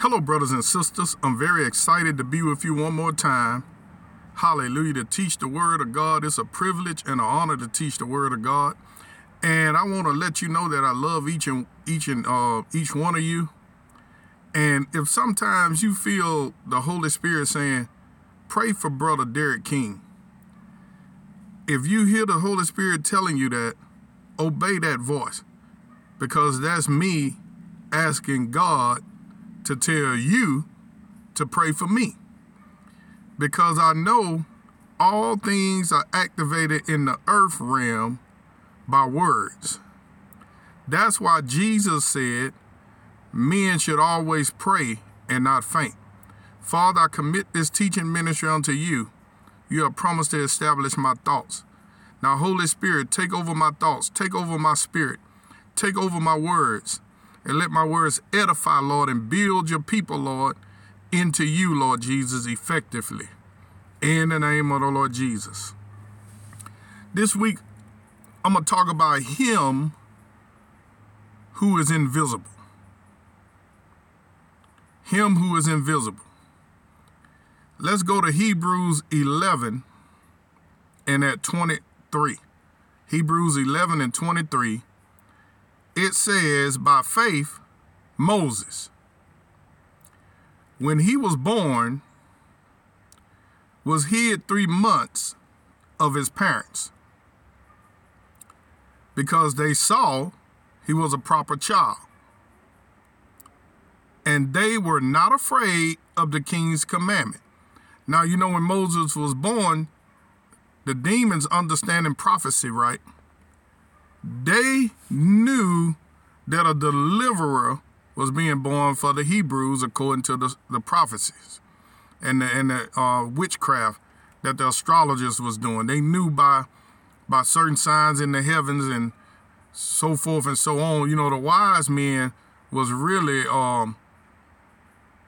Hello, brothers and sisters. I'm very excited to be with you one more time. Hallelujah. To teach the Word of God. It's a privilege and an honor to teach the Word of God. And I want to let you know that I love each and each and uh, each one of you. And if sometimes you feel the Holy Spirit saying, pray for Brother Derek King. If you hear the Holy Spirit telling you that, obey that voice because that's me asking God to tell you to pray for me. Because I know all things are activated in the earth realm by words. That's why Jesus said, men should always pray and not faint. Father, I commit this teaching ministry unto you. You have promised to establish my thoughts. Now, Holy Spirit, take over my thoughts, take over my spirit, take over my words, and let my words edify, Lord, and build your people, Lord, into you, Lord Jesus, effectively. In the name of the Lord Jesus. This week, I'm going to talk about him who is invisible. Him who is invisible. Let's go to Hebrews 11 and at 23. Hebrews 11 and 23. It says, by faith, Moses, when he was born, was hid three months of his parents because they saw he was a proper child. And they were not afraid of the king's commandment. Now, you know, when Moses was born, the demons understanding prophecy, right? They knew that a deliverer was being born for the Hebrews according to the, the prophecies and the, and the uh, witchcraft that the astrologers was doing. They knew by by certain signs in the heavens and so forth and so on. You know, the wise men was really um,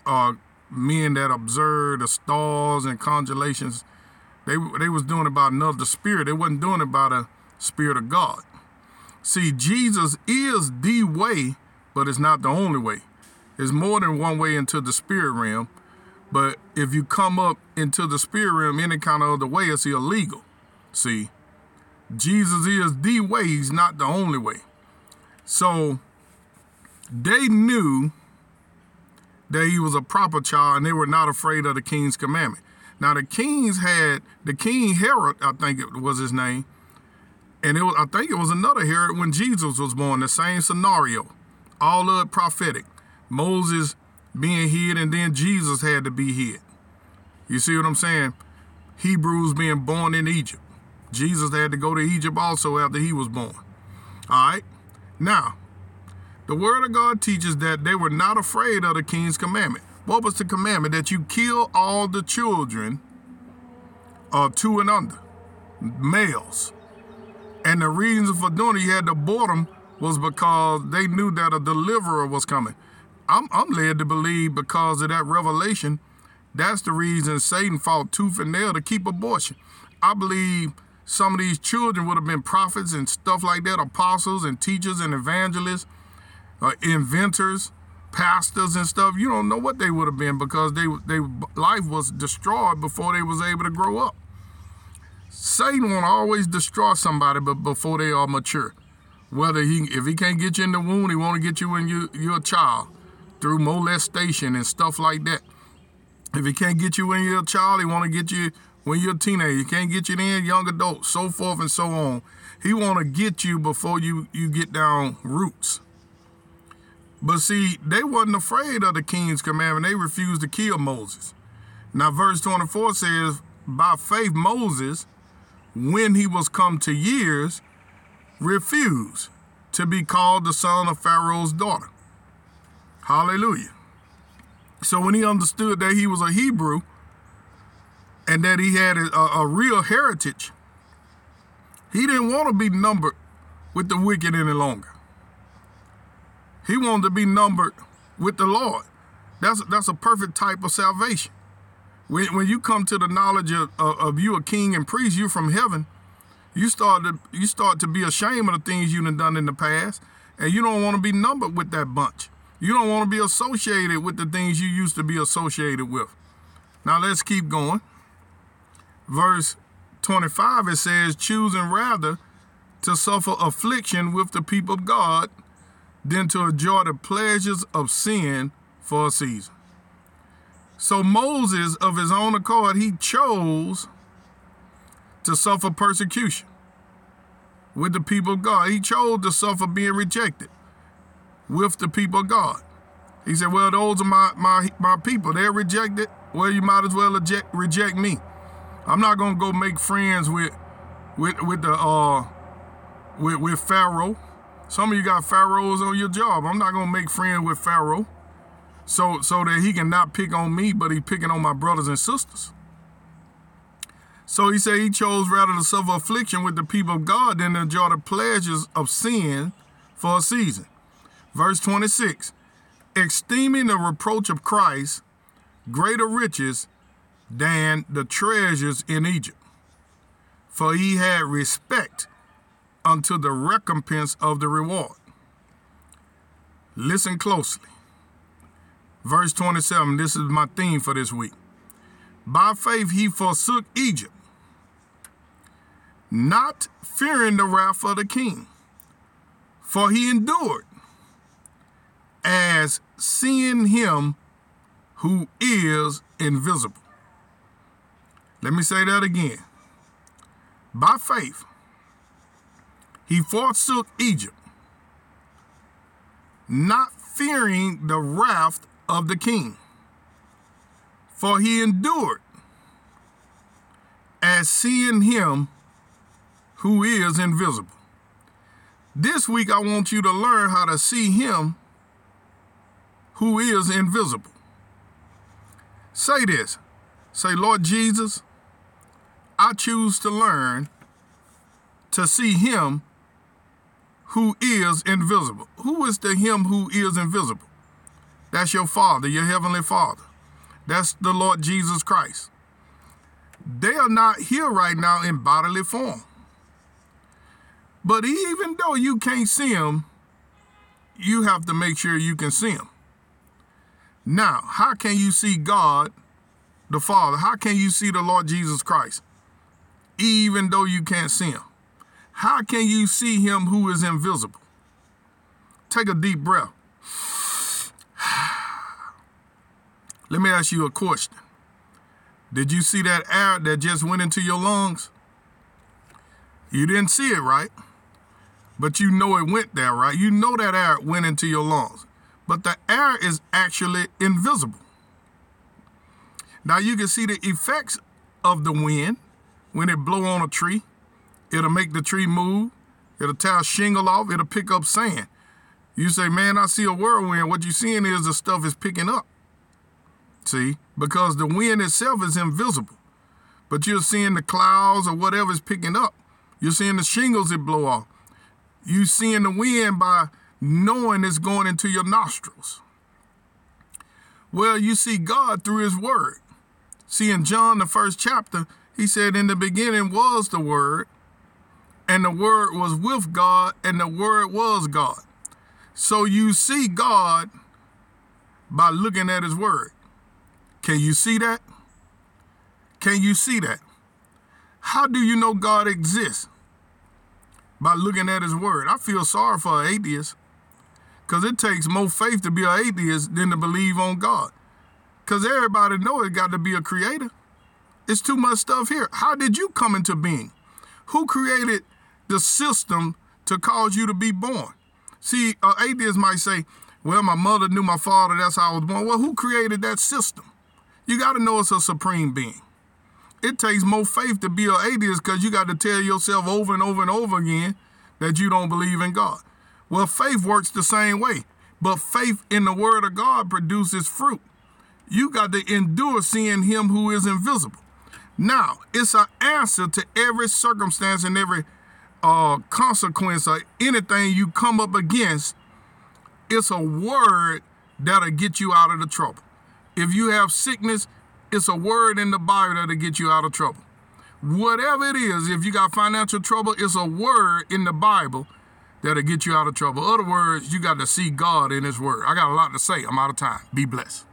uh, men that observed the stars and constellations. They they was doing about another spirit. They wasn't doing by the spirit of God. See, Jesus is the way, but it's not the only way. There's more than one way into the spirit realm. But if you come up into the spirit realm any kind of other way, it's illegal. See, Jesus is the way, he's not the only way. So they knew that he was a proper child and they were not afraid of the king's commandment. Now the kings had the king Herod, I think it was his name, and it was I think it was another Herod when Jesus was born, the same scenario. All of it prophetic. Moses being hid and then Jesus had to be hid. You see what I'm saying? Hebrews being born in Egypt. Jesus had to go to Egypt also after he was born. All right? Now, the word of God teaches that they were not afraid of the king's commandment. What was the commandment? That you kill all the children of two and under, males. And the reason for doing it, you had to abort them, was because they knew that a deliverer was coming. I'm, I'm led to believe because of that revelation, that's the reason Satan fought tooth and nail to keep abortion. I believe some of these children would have been prophets and stuff like that, apostles and teachers and evangelists, uh, inventors, pastors and stuff. You don't know what they would have been because they they life was destroyed before they was able to grow up. Satan to always destroy somebody, but before they are mature. Whether he, if he can't get you in the womb, he want to get you when you you're a child through molestation and stuff like that. If he can't get you when you're a child, he want to get you when you're a teenager. He can't get you in young adult, so forth and so on. He want to get you before you you get down roots. But see, they wasn't afraid of the king's commandment. They refused to kill Moses. Now, verse 24 says, by faith, Moses, when he was come to years, refused to be called the son of Pharaoh's daughter. Hallelujah. So when he understood that he was a Hebrew and that he had a, a real heritage, he didn't want to be numbered with the wicked any longer. He wanted to be numbered with the Lord. That's that's a perfect type of salvation. When, when you come to the knowledge of, of, of you a king and priest, you from heaven, you start to you start to be ashamed of the things you've done in the past, and you don't want to be numbered with that bunch. You don't want to be associated with the things you used to be associated with. Now let's keep going. Verse 25 it says, choosing rather to suffer affliction with the people of God than to enjoy the pleasures of sin for a season. So Moses, of his own accord, he chose to suffer persecution with the people of God. He chose to suffer being rejected with the people of God. He said, Well, those are my my my people. They're rejected. Well, you might as well reject, reject me. I'm not gonna go make friends with with with the uh with with Pharaoh. Some of you got pharaohs on your job. I'm not gonna make friends with Pharaoh, so so that he can not pick on me, but he picking on my brothers and sisters. So he said he chose rather to suffer affliction with the people of God than to enjoy the pleasures of sin for a season. Verse 26 esteeming the reproach of Christ greater riches than the treasures in Egypt, for he had respect unto the recompense of the reward. Listen closely. Verse 27, this is my theme for this week. By faith he forsook Egypt, not fearing the wrath of the king, for he endured as seeing him who is invisible. Let me say that again. By faith, he forsook Egypt, not fearing the wrath of the king, for he endured as seeing him who is invisible. This week, I want you to learn how to see him who is invisible. Say this. Say, Lord Jesus, I choose to learn to see him who is invisible. Who is the him who is invisible? That's your Father, your Heavenly Father. That's the Lord Jesus Christ. They are not here right now in bodily form. But even though you can't see them, you have to make sure you can see them. Now, how can you see God, the Father? How can you see the Lord Jesus Christ, even though you can't see him? How can you see him who is invisible? Take a deep breath. Let me ask you a question. Did you see that air that just went into your lungs? You didn't see it, right? But you know it went there, right? You know that air went into your lungs. But the air is actually invisible. Now you can see the effects of the wind when it blow on a tree. It'll make the tree move. It'll tear a shingle off. It'll pick up sand. You say, man, I see a whirlwind. What you're seeing is the stuff is picking up. See, because the wind itself is invisible. But you're seeing the clouds or whatever's picking up. You're seeing the shingles that blow off. You're seeing the wind by knowing it's going into your nostrils. Well, you see God through his word. See, in John, the first chapter, he said, In the beginning was the word, and the word was with God, and the word was God. So you see God by looking at his word. Can you see that? Can you see that? How do you know God exists? By looking at his word. I feel sorry for an atheist because it takes more faith to be an atheist than to believe on God. Because everybody know it got to be a creator. It's too much stuff here. How did you come into being? Who created the system to cause you to be born? See, an atheist might say, well, my mother knew my father, that's how I was born. Well, who created that system? You got to know it's a supreme being. It takes more faith to be an atheist because you got to tell yourself over and over and over again that you don't believe in God. Well, faith works the same way, but faith in the word of God produces fruit. You got to endure seeing him who is invisible. Now, it's an answer to every circumstance and every uh, consequence or anything you come up against. It's a word that'll get you out of the trouble. If you have sickness, it's a word in the Bible that'll get you out of trouble. Whatever it is, if you got financial trouble, it's a word in the Bible that'll get you out of trouble. Other words, you got to see God in His Word. I got a lot to say. I'm out of time. Be blessed.